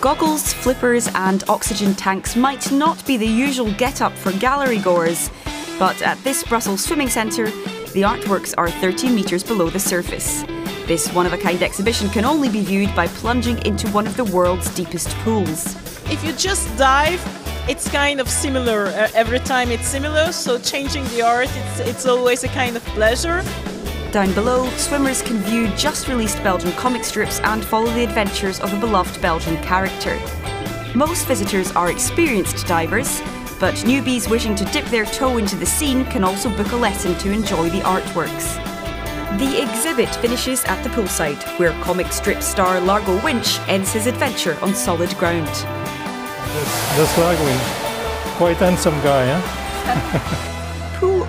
Goggles, flippers, and oxygen tanks might not be the usual get up for gallery goers, but at this Brussels swimming centre, the artworks are 13 metres below the surface. This one of a kind exhibition can only be viewed by plunging into one of the world's deepest pools. If you just dive, it's kind of similar. Uh, every time it's similar, so changing the art, it's, it's always a kind of pleasure. Down below, swimmers can view just released Belgian comic strips and follow the adventures of a beloved Belgian character. Most visitors are experienced divers, but newbies wishing to dip their toe into the scene can also book a lesson to enjoy the artworks. The exhibit finishes at the poolside, where comic strip star Largo Winch ends his adventure on solid ground. That's, that's Largo, quite handsome guy, huh?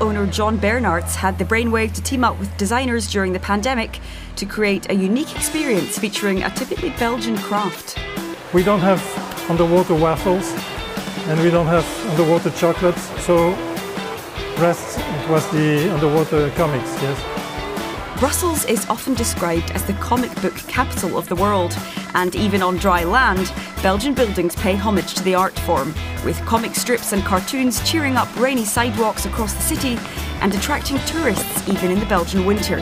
Owner John Bernards had the brainwave to team up with designers during the pandemic to create a unique experience featuring a typically Belgian craft. We don't have underwater waffles and we don't have underwater chocolates, so rest it was the underwater comics, yes. Brussels is often described as the comic book capital of the world, and even on dry land, Belgian buildings pay homage to the art form, with comic strips and cartoons cheering up rainy sidewalks across the city and attracting tourists even in the Belgian winter.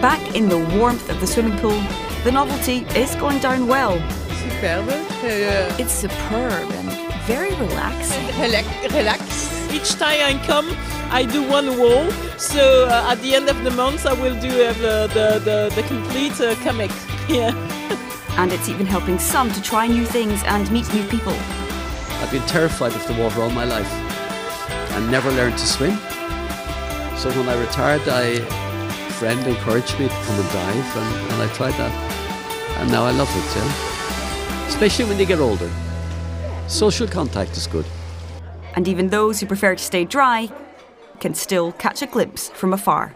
Back in the warmth of the swimming pool, the novelty is going down well. Superbe. Uh, It's superb and very relaxing. relax, relax. Each time I come, I do one wall. So uh, at the end of the month, I will do uh, the, the, the, the complete uh, comic. Yeah. And it's even helping some to try new things and meet new people. I've been terrified of the water all my life I never learned to swim. So when I retired, I, a friend encouraged me to come and dive, and, and I tried that. And now I love it, yeah. Especially when you get older. Social contact is good. And even those who prefer to stay dry can still catch a glimpse from afar.